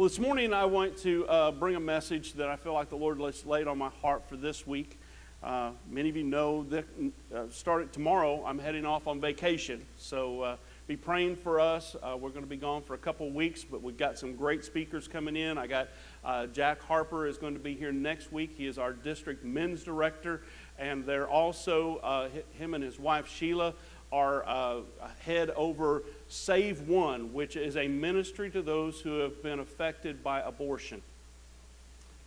Well, this morning I want to uh, bring a message that I feel like the Lord has laid on my heart for this week. Uh, many of you know that uh, starting tomorrow, I'm heading off on vacation. So uh, be praying for us. Uh, we're going to be gone for a couple weeks, but we've got some great speakers coming in. I got uh, Jack Harper is going to be here next week. He is our district men's director, and they're also him and his wife Sheila are uh, head over Save One, which is a ministry to those who have been affected by abortion.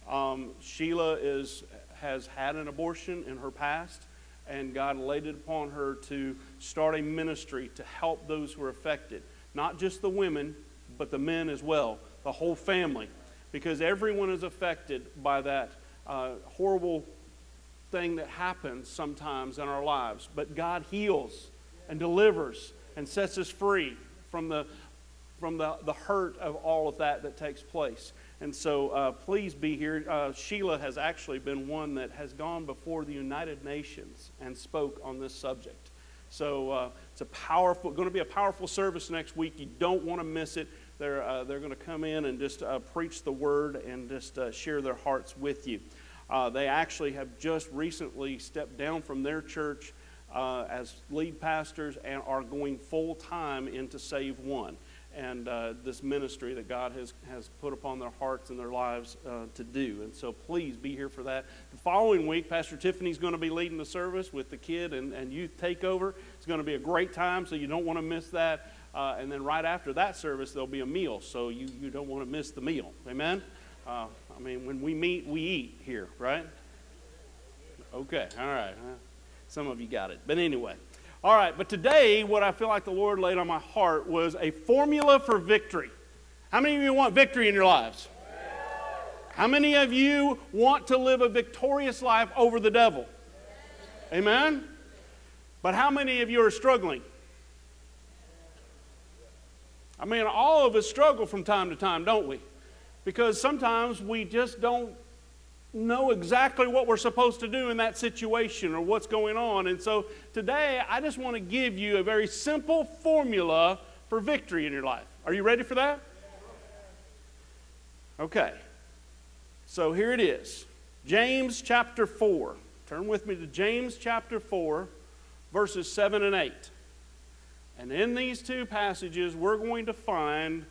Um, Sheila is, has had an abortion in her past, and God laid it upon her to start a ministry to help those who are affected. Not just the women, but the men as well, the whole family, because everyone is affected by that uh, horrible thing that happens sometimes in our lives. But God heals and delivers and sets us free from the, from the, the hurt of all of that that takes place. And so uh, please be here. Uh, Sheila has actually been one that has gone before the United Nations and spoke on this subject. So uh, it's a powerful, going to be a powerful service next week. You don't want to miss it. They're, uh, they're going to come in and just uh, preach the word and just uh, share their hearts with you. they actually have just recently stepped down from their church uh, as lead pastors and are going full time into Save One and uh, this ministry that God has, has put upon their hearts and their lives uh, to do. And so please be here for that. The following week, Pastor Tiffany's going to be leading the service with the kid and, and youth takeover. It's going to be a great time, so you don't want to miss that. Uh, and then right after that service, there'll be a meal, so you, you don't want to miss the meal. Amen? Uh, I mean, when we meet, we eat here, right? Okay, all right. Some of you got it. But anyway. All right, but today, what I feel like the Lord laid on my heart was a formula for victory. How many of you want victory in your lives? How many of you want to live a victorious life over the devil? Amen? But how many of you are struggling? I mean, all of us struggle from time to time, don't we? Because sometimes we just don't know exactly what we're supposed to do in that situation or what's going on. And so today, I just want to give you a very simple formula for victory in your life. Are you ready for that? Okay. So here it is James chapter 4. Turn with me to James chapter 4, verses 7 and 8. And in these two passages, we're going to find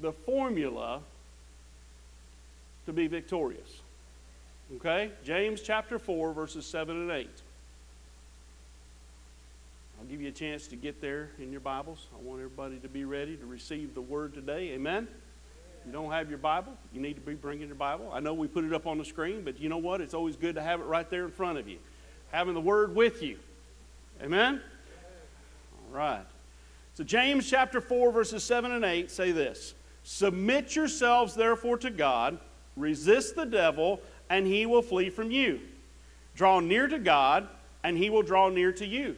the formula to be victorious. Okay? James chapter 4, verses 7 and 8. I'll give you a chance to get there in your Bibles. I want everybody to be ready to receive the word today. Amen? you don't have your Bible, you need to be bringing your Bible. I know we put it up on the screen, but you know what? It's always good to have it right there in front of you. Having the word with you. Amen? All right. So, James chapter 4, verses 7 and 8 say this Submit yourselves, therefore, to God, resist the devil and he will flee from you. Draw near to God, and he will draw near to you.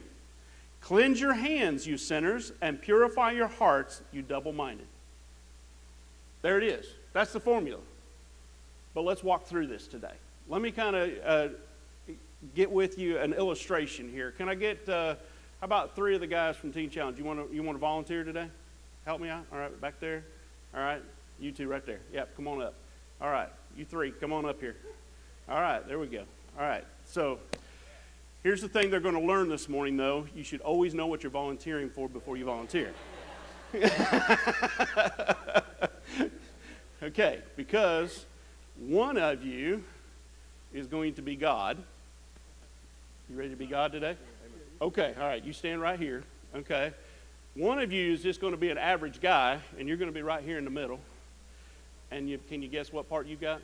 Cleanse your hands, you sinners, and purify your hearts, you double minded. There it is. That's the formula. But let's walk through this today. Let me kind of uh, get with you an illustration here. Can I get, uh, how about three of the guys from Teen Challenge? You want to you want to volunteer today? Help me out? All right, back there. All right, you two right there. Yep, come on up. All right, you three, come on up here. All right, there we go. All right, so here's the thing they're going to learn this morning, though. You should always know what you're volunteering for before you volunteer. okay, because one of you is going to be God. You ready to be God today? Okay, all right, you stand right here. Okay. One of you is just going to be an average guy, and you're going to be right here in the middle. And you, can you guess what part you got?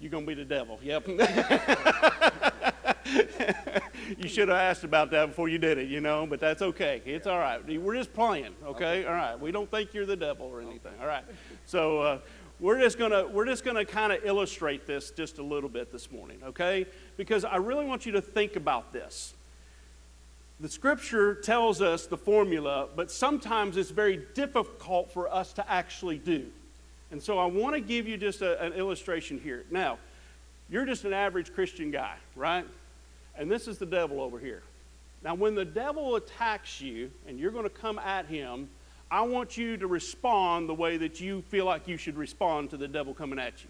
You're going to be the devil. Yep. you should have asked about that before you did it, you know, but that's okay. It's all right. We're just playing, okay? All right. We don't think you're the devil or anything. All right. So uh, we're just gonna we're just gonna kind of illustrate this just a little bit this morning, okay? Because I really want you to think about this. The scripture tells us the formula, but sometimes it's very difficult for us to actually do. And so I want to give you just a, an illustration here. Now, you're just an average Christian guy, right? And this is the devil over here. Now, when the devil attacks you and you're going to come at him, I want you to respond the way that you feel like you should respond to the devil coming at you.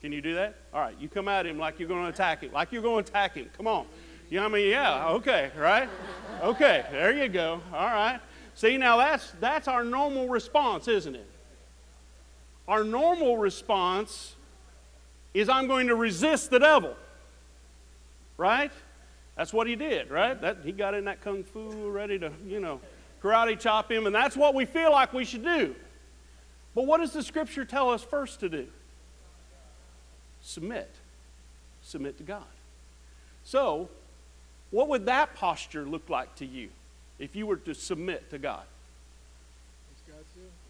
Can you do that? All right, you come at him like you're going to attack him, like you're going to attack him. Come on. You know what I mean? Yeah, okay, right? Okay, there you go. All right. See, now that's, that's our normal response, isn't it? Our normal response is I'm going to resist the devil. Right? That's what he did, right? That, he got in that kung fu ready to, you know, karate chop him, and that's what we feel like we should do. But what does the scripture tell us first to do? Submit. Submit to God. So, what would that posture look like to you if you were to submit to God?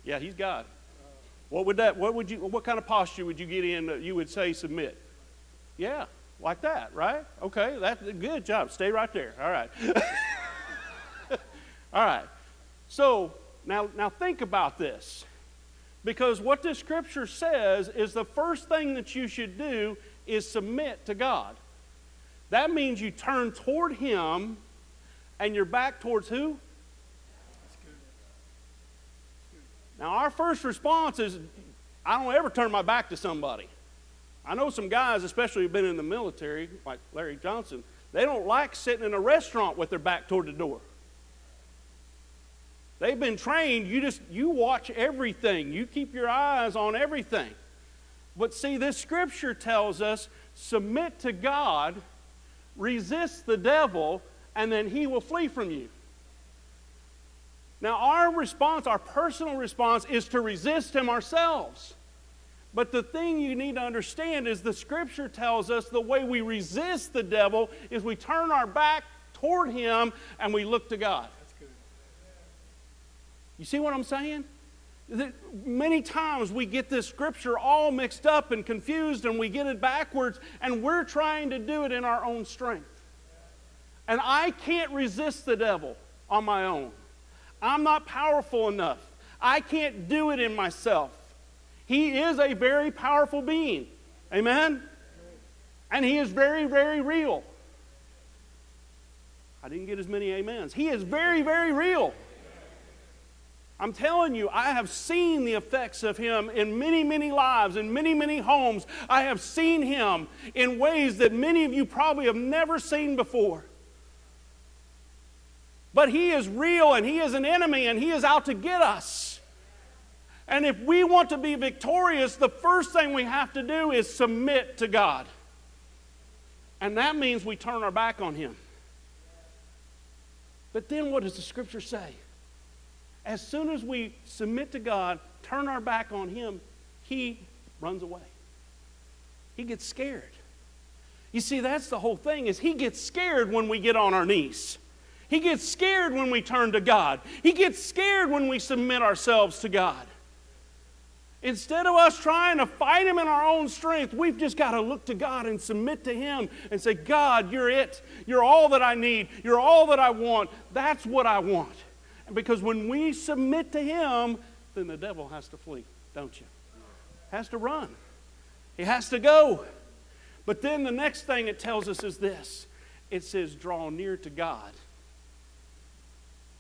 Yeah, He's God. What would that? What would you? What kind of posture would you get in? That you would say submit. Yeah, like that, right? Okay, that's good job. Stay right there. All right. All right. So now, now think about this. Because what this scripture says is the first thing that you should do is submit to God. That means you turn toward Him and you're back towards who? Now, our first response is I don't ever turn my back to somebody. I know some guys, especially who've been in the military, like Larry Johnson, they don't like sitting in a restaurant with their back toward the door. They've been trained, you just you watch everything. You keep your eyes on everything. But see, this scripture tells us submit to God, resist the devil, and then he will flee from you. Now, our response, our personal response, is to resist him ourselves. But the thing you need to understand is the scripture tells us the way we resist the devil is we turn our back toward him and we look to God. You see what I'm saying? That many times we get this scripture all mixed up and confused and we get it backwards and we're trying to do it in our own strength. And I can't resist the devil on my own. I'm not powerful enough. I can't do it in myself. He is a very powerful being. Amen? And he is very, very real. I didn't get as many amens. He is very, very real. I'm telling you, I have seen the effects of him in many, many lives, in many, many homes. I have seen him in ways that many of you probably have never seen before. But he is real and he is an enemy and he is out to get us. And if we want to be victorious, the first thing we have to do is submit to God. And that means we turn our back on him. But then what does the scripture say? As soon as we submit to God, turn our back on Him, He runs away. He gets scared. You see, that's the whole thing is he gets scared when we get on our knees. He gets scared when we turn to God. He gets scared when we submit ourselves to God. Instead of us trying to fight him in our own strength, we've just got to look to God and submit to him and say, God, you're it. You're all that I need. You're all that I want. That's what I want. Because when we submit to Him, then the devil has to flee, don't you? Has to run. He has to go. But then the next thing it tells us is this it says, draw near to God,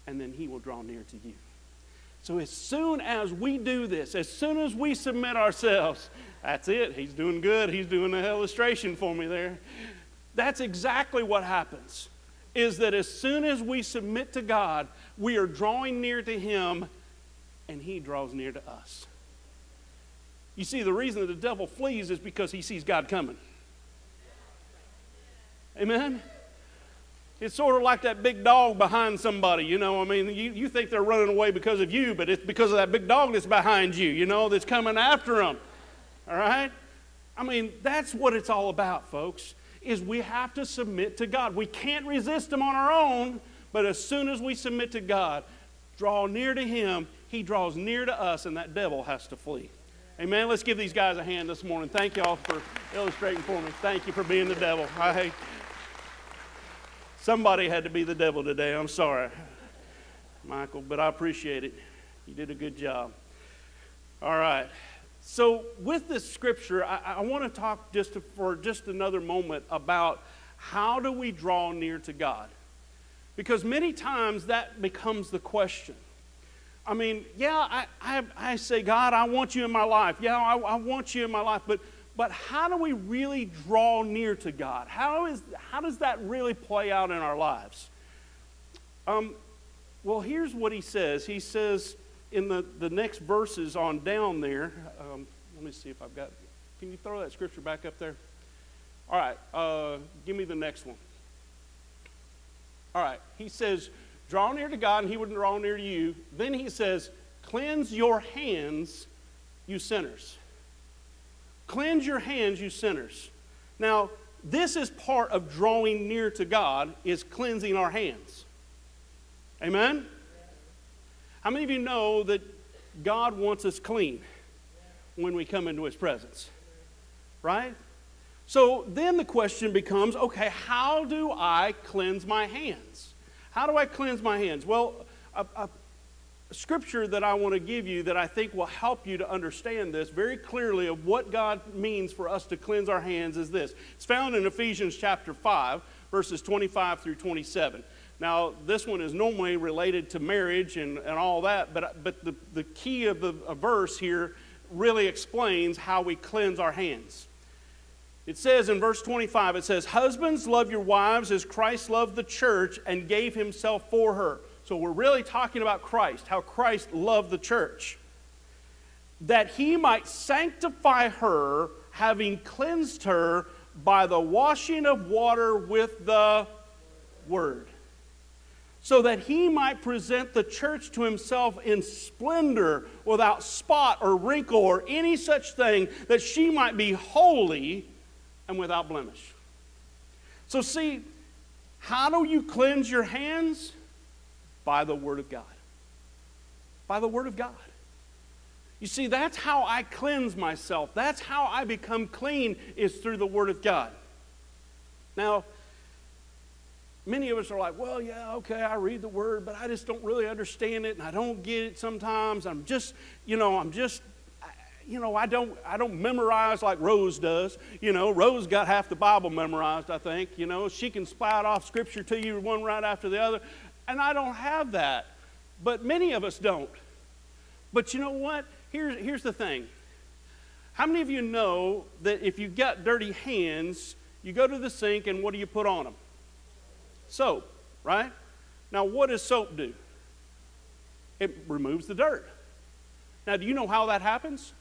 and then He will draw near to you. So as soon as we do this, as soon as we submit ourselves, that's it. He's doing good. He's doing the illustration for me there. That's exactly what happens. Is that as soon as we submit to God, we are drawing near to Him, and He draws near to us. You see, the reason that the devil flees is because he sees God coming. Amen? It's sort of like that big dog behind somebody, you know. I mean, you, you think they're running away because of you, but it's because of that big dog that's behind you, you know, that's coming after them. All right? I mean, that's what it's all about, folks, is we have to submit to God. We can't resist Him on our own, but as soon as we submit to God, draw near to Him, He draws near to us, and that devil has to flee. Amen. Let's give these guys a hand this morning. Thank you all for illustrating for me. Thank you for being the devil. I, somebody had to be the devil today. I'm sorry, Michael, but I appreciate it. You did a good job. All right. So, with this scripture, I, I want to talk just to, for just another moment about how do we draw near to God. Because many times that becomes the question. I mean, yeah, I, I, I say, God, I want you in my life. Yeah, I, I want you in my life. But, but how do we really draw near to God? How, is, how does that really play out in our lives? Um, well, here's what he says. He says in the, the next verses on down there, um, let me see if I've got, can you throw that scripture back up there? All right, uh, give me the next one. All right, he says, draw near to God and he wouldn't draw near to you. Then he says, cleanse your hands, you sinners. Cleanse your hands, you sinners. Now, this is part of drawing near to God, is cleansing our hands. Amen? How many of you know that God wants us clean when we come into his presence? Right? So then the question becomes okay, how do I cleanse my hands? How do I cleanse my hands? Well, a, a, scripture that I want to give you that I think will help you to understand this very clearly of what God means for us to cleanse our hands is this. It's found in Ephesians chapter 5, verses 25 through 27. Now, this one is normally related to marriage and, and all that, but, but the, the key of the verse here really explains how we cleanse our hands. It says in verse 25, it says, Husbands, love your wives as Christ loved the church and gave himself for her. So we're really talking about Christ, how Christ loved the church. That he might sanctify her, having cleansed her by the washing of water with the word so that he might present the church to himself in splendor, without spot or wrinkle or any such thing, that she might be holy and without blemish. So, see, how do you cleanse your hands? By the Word of God. By the Word of God. You see, that's how I cleanse myself. That's how I become clean, is through the Word of God. Now, many of us are like, well, yeah, okay, I read the word, but I just don't really understand it and I don't get it sometimes. I'm just, you know, I'm just, you know, I don't, I don't memorize like Rose does. You know, Rose got half the Bible memorized, I think. You know, she can spout off scripture to you one right after the other. And I don't have that. But many of us don't. But you know what? Here's, here's the thing. How many of you know that if you've got dirty hands, you go to the sink and what do you put on them? soap, right? Now, what does soap do? It removes the dirt. Now, do you know how that happens?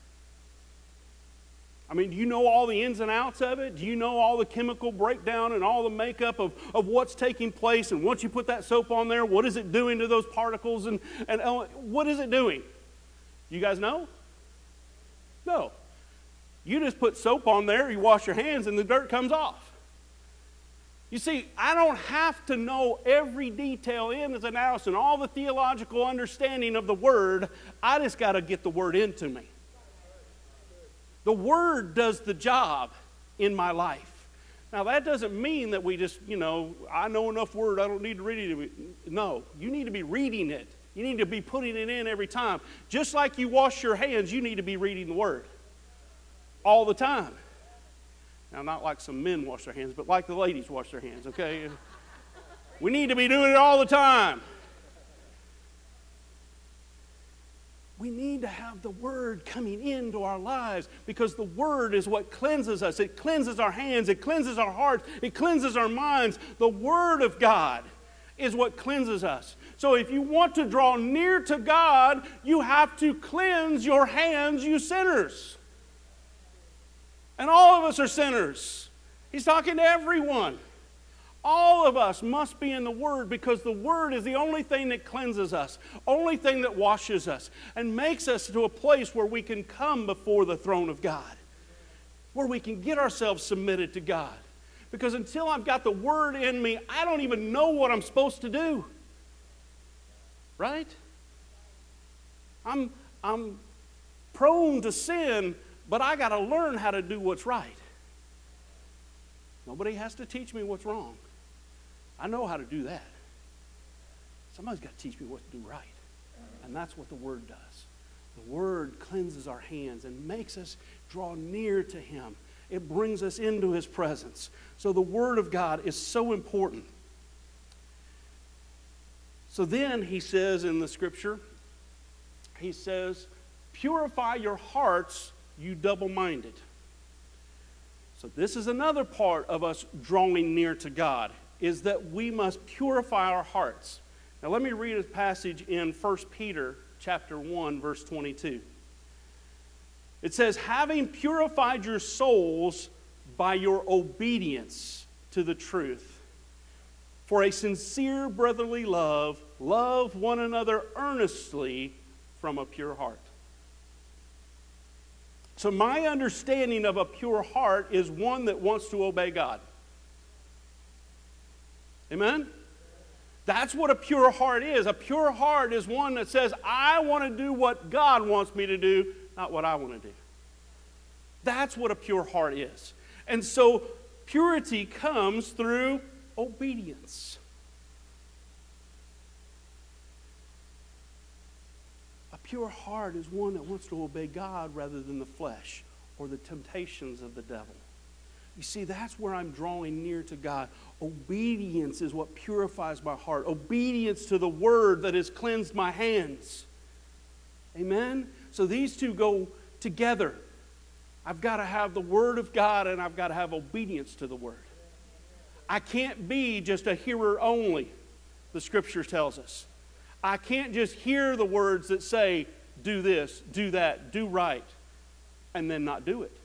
I mean, do you know all the ins and outs of it? Do you know all the chemical breakdown and all the makeup of, of what's taking place? And once you put that soap on there, what is it doing to those particles? And, and uh, what is it doing? You guys know? No. You just put soap on there, you wash your hands, and the dirt comes off. You see, I don't have to know every detail in and out and all the theological understanding of the Word. I just got to get the Word into me. The Word does the job in my life. Now, that doesn't mean that we just, you know, I know enough Word, I don't need to read it. No, you need to be reading it. You need to be putting it in every time. Just like you wash your hands, you need to be reading the Word all the time. Now, not like some men wash their hands, but like the ladies wash their hands, okay? we need to be doing it all the time. We need to have the Word coming into our lives because the Word is what cleanses us. It cleanses our hands, it cleanses our hearts, it cleanses our minds. The Word of God is what cleanses us. So if you want to draw near to God, you have to cleanse your hands, you sinners. And all of us are sinners. He's talking to everyone. All of us must be in the Word because the Word is the only thing that cleanses us, only thing that washes us, and makes us to a place where we can come before the throne of God, where we can get ourselves submitted to God. Because until I've got the Word in me, I don't even know what I'm supposed to do. Right? I'm, I'm prone to sin but I got to learn how to do what's right. Nobody has to teach me what's wrong. I know how to do that. Somebody's got to teach me what to do right. And that's what the Word does. The Word cleanses our hands and makes us draw near to Him. It brings us into His presence. So the Word of God is so important. So then he says in the scripture, he says, Purify your hearts, you double minded. So, this is another part of us drawing near to God, is that we must purify our hearts. Now, let me read a passage in 1 Peter chapter 1, verse 22. It says, Having purified your souls by your obedience to the truth, for a sincere brotherly love, love one another earnestly from a pure heart. So, my understanding of a pure heart is one that wants to obey God. Amen? That's what a pure heart is. A pure heart is one that says, I want to do what God wants me to do, not what I want to do. That's what a pure heart is. And so, purity comes through obedience. A pure heart is one that wants to obey God rather than the flesh or the temptations of the devil. You see, that's where I'm drawing near to God. Obedience is what purifies my heart. Obedience to the word that has cleansed my hands. Amen? So these two go together. I've got to have the word of God and I've got to have obedience to the word. I can't be just a hearer only, the scripture tells us. I can't just hear the words that say, do this, do that, do right, and then not do it.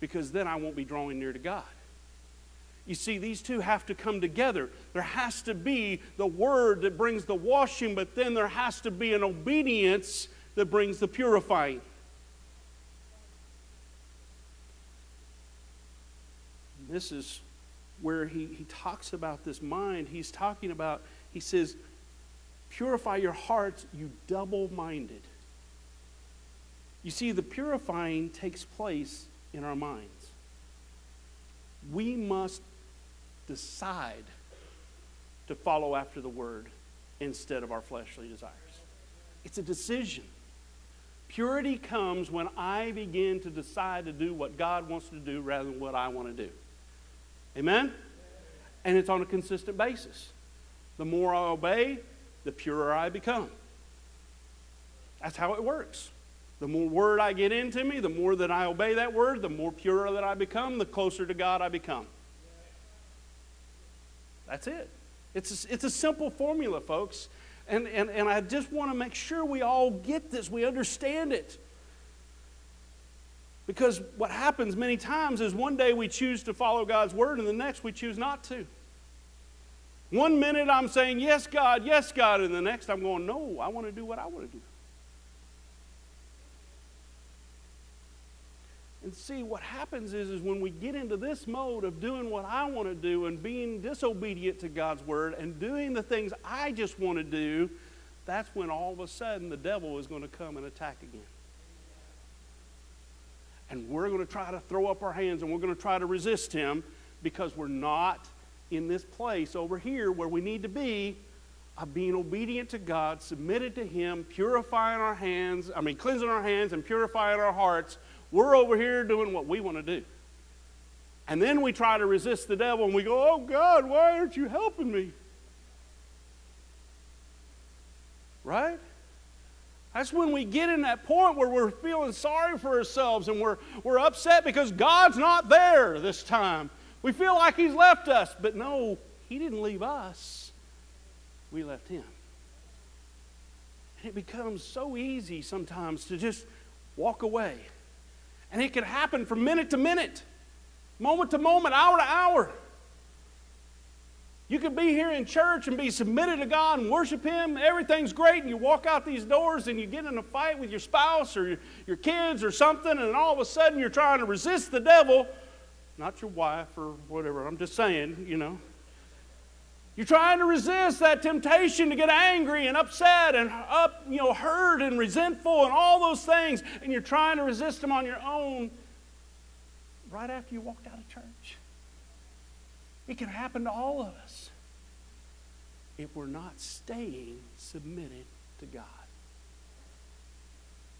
Because then I won't be drawing near to God. You see, these two have to come together. There has to be the word that brings the washing, but then there has to be an obedience that brings the purifying. This is where he, he talks about this mind. He's talking about, he says, Purify your hearts, you double minded. You see, the purifying takes place in our minds. We must decide to follow after the word instead of our fleshly desires. It's a decision. Purity comes when I begin to decide to do what God wants to do rather than what I want to do. Amen? And it's on a consistent basis. The more I obey, the purer I become. That's how it works. The more word I get into me, the more that I obey that word, the more pure that I become, the closer to God I become. That's it. It's a, it's a simple formula, folks. And, and, and I just want to make sure we all get this, we understand it. Because what happens many times is one day we choose to follow God's word, and the next we choose not to. One minute I'm saying, Yes, God, yes, God, and the next I'm going, No, I want to do what I want to do. And see, what happens is, is when we get into this mode of doing what I want to do and being disobedient to God's word and doing the things I just want to do, that's when all of a sudden the devil is going to come and attack again. And we're going to try to throw up our hands and we're going to try to resist him because we're not in this place over here where we need to be of being obedient to God, submitted to Him, purifying our hands, I mean, cleansing our hands and purifying our hearts. We're over here doing what we want to do. And then we try to resist the devil and we go, Oh God, why aren't you helping me? Right? That's when we get in that point where we're feeling sorry for ourselves and we're, we're upset because God's not there this time. We feel like He's left us, but no, He didn't leave us. We left Him. And it becomes so easy sometimes to just walk away. And it can happen from minute to minute, moment to moment, hour to hour. You could be here in church and be submitted to God and worship Him. Everything's great, and you walk out these doors and you get in a fight with your spouse or your kids or something, and all of a sudden you're trying to resist the devil not your wife or whatever. I'm just saying, you know. You're trying to resist that temptation to get angry and upset and up, you know, hurt and resentful and all those things, and you're trying to resist them on your own right after you walked out of church. It can happen to all of us if we're not staying submitted to God.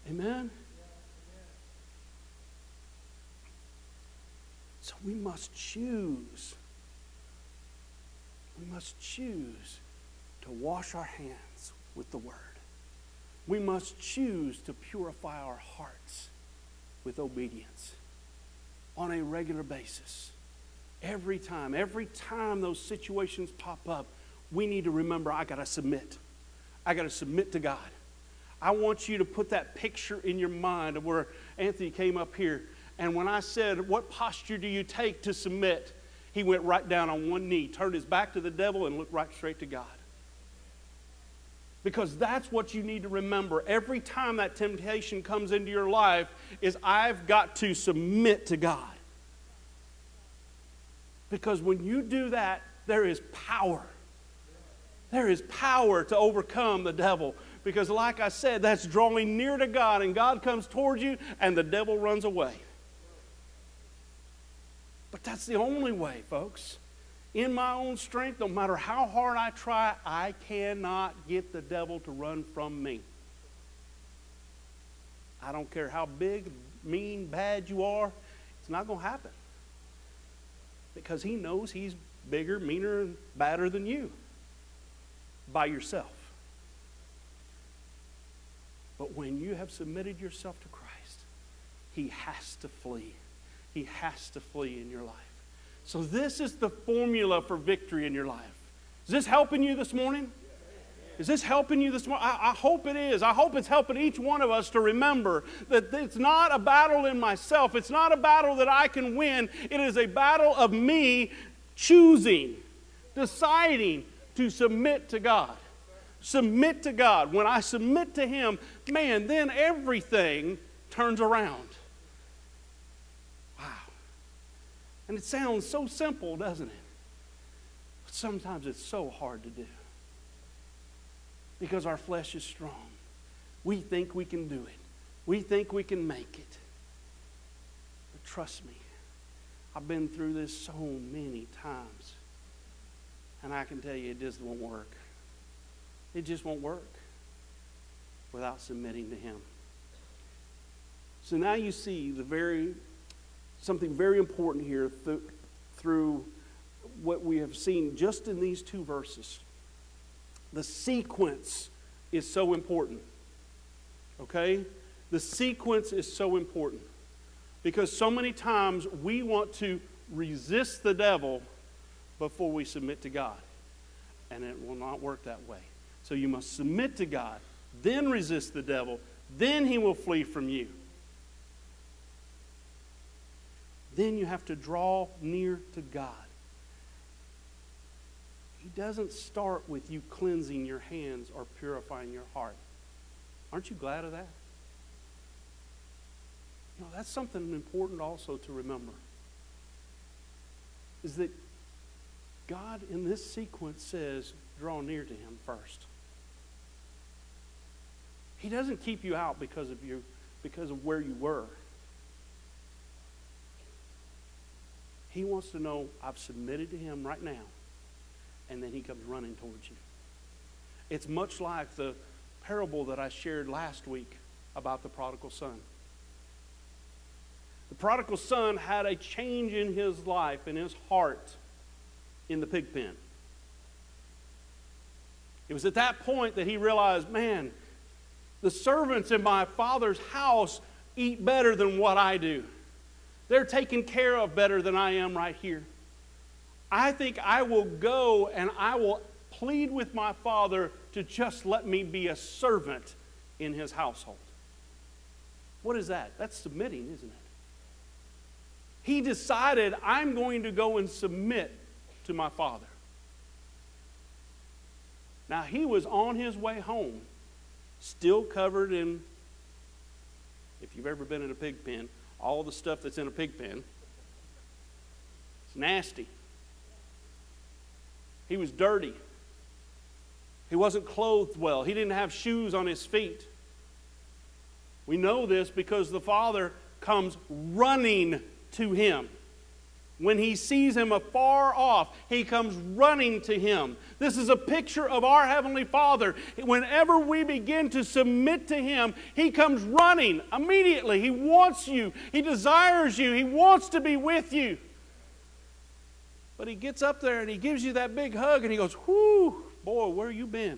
Amen? So we must choose. We must choose to wash our hands with the Word. we must choose to purify our hearts with obedience on a regular basis. Every time, every time those situations pop up, we need to remember I got to submit. I got to submit to God. I want you to put that picture in your mind of where Anthony came up here. And when I said, What posture do you take to submit? He went right down on one knee, turned his back to the devil, and looked right straight to God. Because that's what you need to remember every time that temptation comes into your life is I've got to submit to God. Because when you do that, there is power. There is power to overcome the devil. Because, like I said, that's drawing near to God, and God comes towards you, and the devil runs away. But that's the only way, folks. In my own strength, no matter how hard I try, I cannot get the devil to run from me. I don't care how big, mean, bad you are, it's not going to happen. Because he knows he's bigger, meaner, and badder than you by yourself. But when you have submitted yourself to Christ, he has to flee. He has to flee in your life. So, this is the formula for victory in your life. Is this helping you this morning? Is this helping you this morning? I, I, hope it is. I hope it's helping each one of us to remember that it's not a battle in myself. It's not a battle that I can win. It is a battle of me choosing, deciding to submit to God. Submit to God. When I submit to Him, man, then everything turns around. And it sounds so simple, doesn't it? But sometimes it's so hard to do because our flesh is strong. We think we can do it, we think we can make it. But trust me, I've been through this so many times. And I can tell you, it just won't work. It just won't work without submitting to Him. So now you see the very something very important here th- through what we have seen just in these two verses. The sequence is so important. Okay? The sequence is so important because so many times we want to resist the devil before we submit to God. And it will not work that way. So you must submit to God, then resist the devil, then he will flee from you. Then you have to draw near to God. He doesn't start with you cleansing your hands or purifying your heart. Aren't you glad of that? You know, that's something important also to remember. Is that God in this sequence says, draw near to him first. He doesn't keep you out because of you because of where you were. He wants to know, I've submitted to him right now. And then he comes running towards you. It's much like the parable that I shared last week about the prodigal son. The prodigal son had a change in his life, in his heart, in the pig pen. It was at that point that he realized, man, the servants in my father's house eat better than what I do. They're taken care of better than I am right here. I think I will go and I will plead with my father to just let me be a servant in his household. What is that? That's submitting, isn't it? He decided, I'm going to go and submit to my father. Now, he was on his way home, still covered in, if you've ever been in a pig pen, all the stuff that's in a pig pen. It's nasty. He was dirty. He wasn't clothed well. He didn't have shoes on his feet. We know this because the father comes running to him. When he sees him afar off, he comes running to him. This is a picture of our Heavenly Father. Whenever we begin to submit to him, he comes running immediately. He wants you, he desires you, he wants to be with you. But he gets up there and he gives you that big hug and he goes, Whoo, boy, where have you been?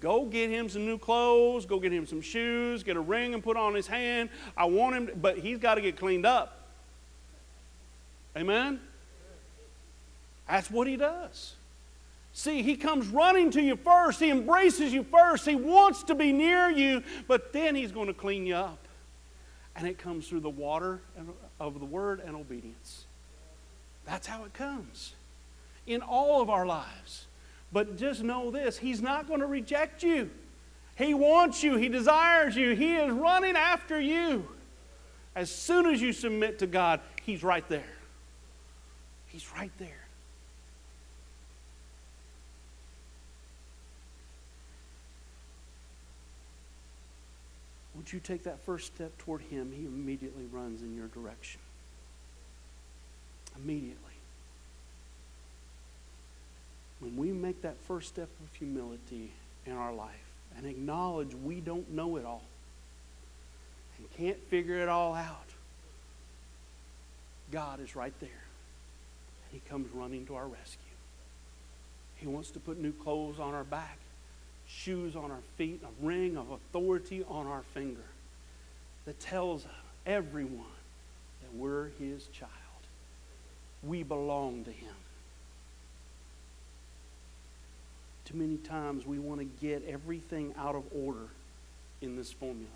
Go get him some new clothes, go get him some shoes, get a ring and put on his hand. I want him, to, but he's got to get cleaned up. Amen? That's what he does. See, he comes running to you first. He embraces you first. He wants to be near you, but then he's going to clean you up. And it comes through the water of the word and obedience. That's how it comes in all of our lives. But just know this He's not going to reject you. He wants you, He desires you, He is running after you. As soon as you submit to God, He's right there. He's right there. Would you take that first step toward Him? He immediately runs in your direction. Immediately. When we make that first step of humility in our life and acknowledge we don't know it all and can't figure it all out, God is right there. He comes running to our rescue. He wants to put new clothes on our back, shoes on our feet, a ring of authority on our finger that tells everyone that we're His child. We belong to Him. Too many times we want to get everything out of order in this formula.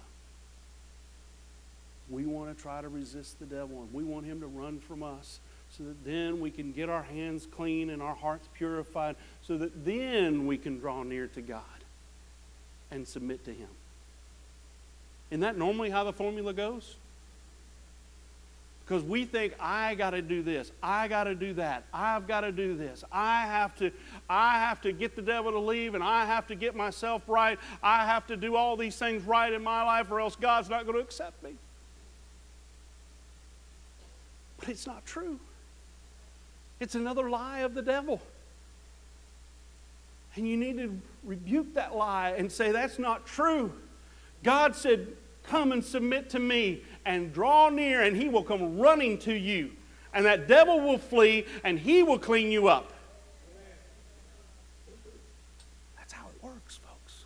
We want to try to resist the devil and we want him to run from us so that then we can get our hands clean and our hearts purified so that then we can draw near to God and submit to him. Isn't that normally how the formula goes? Because we think, I got to do this, I got to do that, I've got to do this, I have to, I have to get the devil to leave, and I have to get myself right, I have to do all these things right in my life, or else God's not going to accept me. But it's not true. It's another lie of the devil. And you need to rebuke that lie and say, That's not true. God said, Come and submit to me and draw near, and he will come running to you. And that devil will flee, and he will clean you up. That's how it works, folks.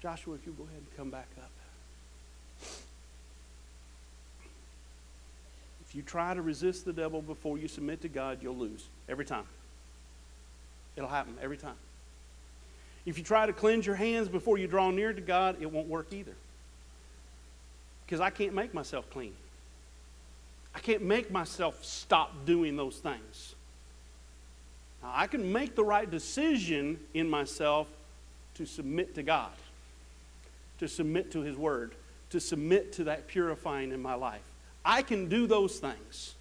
Joshua, if you go ahead and come back up. If you try to resist the devil before you submit to God, you'll lose every time. It'll happen every time. If you try to cleanse your hands before you draw near to God, it won't work either because I can't make myself clean. I can't make myself stop doing those things. Now, I can make the right decision in myself to submit to God, to submit to His Word, to submit to that purifying in my life. I can do those things,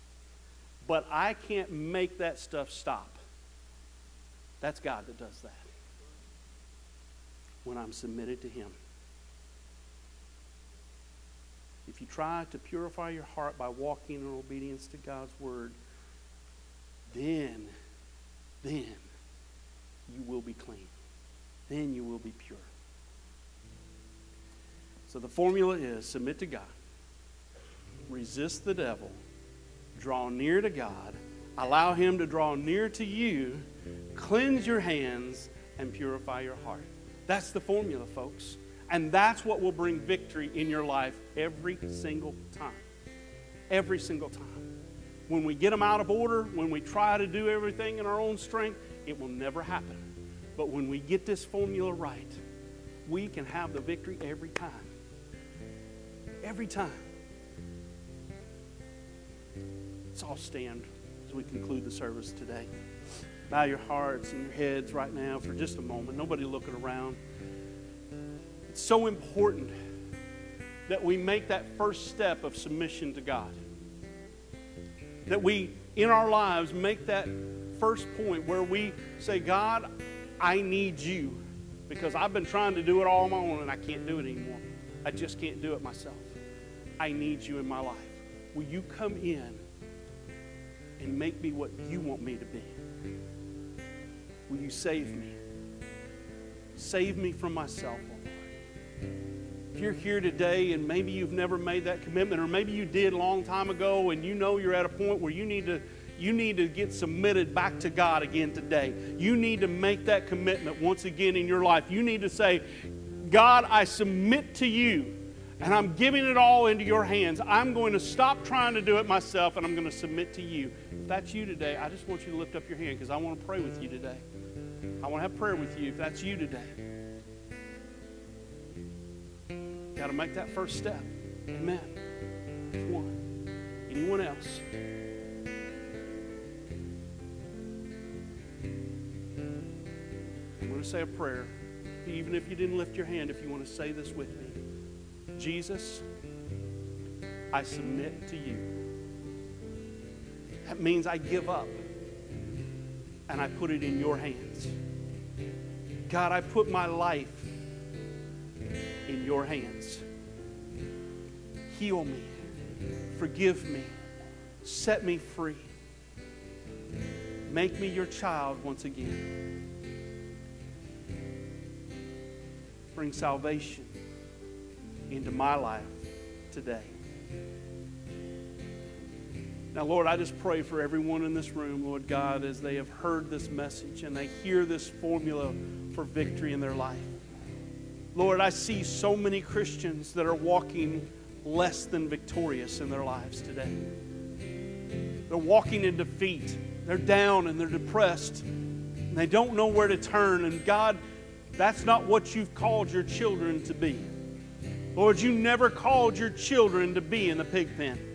but I can't make that stuff stop. That's God that does that when I'm submitted to Him. if you try to purify your heart by walking in obedience to God's word, then, then you will be clean. Then you will be pure. So the formula is submit to God, resist the devil, draw near to God, allow Him to draw near to you, cleanse your hands, and purify your heart. That's the formula, folks. And that's what will bring victory in your life every single time. Every single time. When we get them out of order, when we try to do everything in our own strength, it will never happen. But when we get this formula right, we can have the victory every time. Every time. Let's all stand as we conclude the service today. Bow your hearts and your heads right now for just a moment. Nobody looking around. It's so important that we make that first step of submission to God. That we, in our lives, make that first point where we say, God, I need you because I've been trying to do it all on my own and I can't do it anymore. I just can't do it myself. I need you in my life. Will you come in and make me what you want me to be? Will you save me? Save me from myself, Lord. if you're here today and maybe you've never made that commitment, or maybe you did a long time ago and you know you're at a point where you need to, you need to get submitted back to God again today. You need to make that commitment once again in your life. You need to say, God, I submit to you and I'm giving it all into your hands. I'm going to stop trying to do it myself and I'm going to submit to you. If that's you today, I just want you to lift up your hand because I want to pray with you today. I want to have prayer with you if that's you today. Got to make that first step. Amen. One. Anyone else? I'm going to say a prayer. Even if you didn't lift your hand, if you want to say this with me. Jesus, I submit to you. That means I give up and I put it in your hands. God, I put my life in your hands. Heal me, forgive me, set me free. Make me your child once again. Bring salvation into my life today. Now, Lord, I just pray for everyone in this room, Lord God, as they have heard this message and they hear this formula for victory in their life. Lord, I see so many Christians that are walking less than victorious in their lives today. They're walking in defeat. They're down and they're depressed. And they don't know where to turn. And God, that's not what you've called your children to be. Lord, you never called your children to be in the pig pen.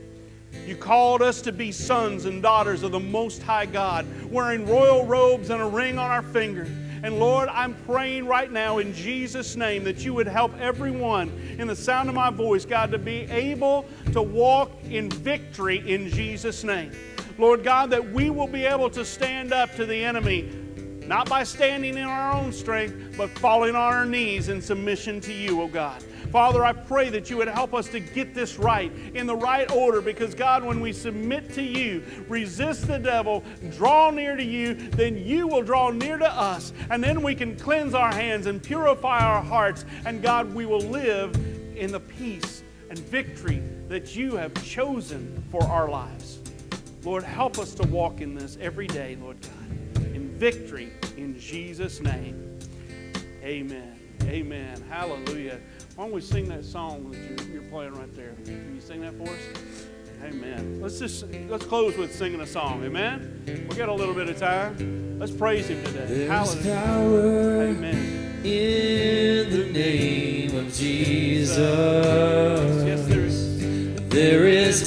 You called us to be sons and daughters of the Most High God, wearing royal robes and a ring on our finger. And Lord, I'm praying right now in Jesus' name that you would help everyone in the sound of my voice, God, to be able to walk in victory in Jesus' name. Lord God, that we will be able to stand up to the enemy, not by standing in our own strength, but falling on our knees in submission to you, O oh God. Father, I pray that you would help us to get this right in the right order because, God, when we submit to you, resist the devil, draw near to you, then you will draw near to us. And then we can cleanse our hands and purify our hearts. And, God, we will live in the peace and victory that you have chosen for our lives. Lord, help us to walk in this every day, Lord God, in victory in Jesus' name. Amen. Amen. Hallelujah. Why don't we sing that song that you're, playing right there? Can you sing that for us? Amen. Let's just let's close with singing a song. Amen. We got a little bit of time. Let's praise Him today. There's Hallelujah. power Amen. in the name of Jesus. Yes, there is. There is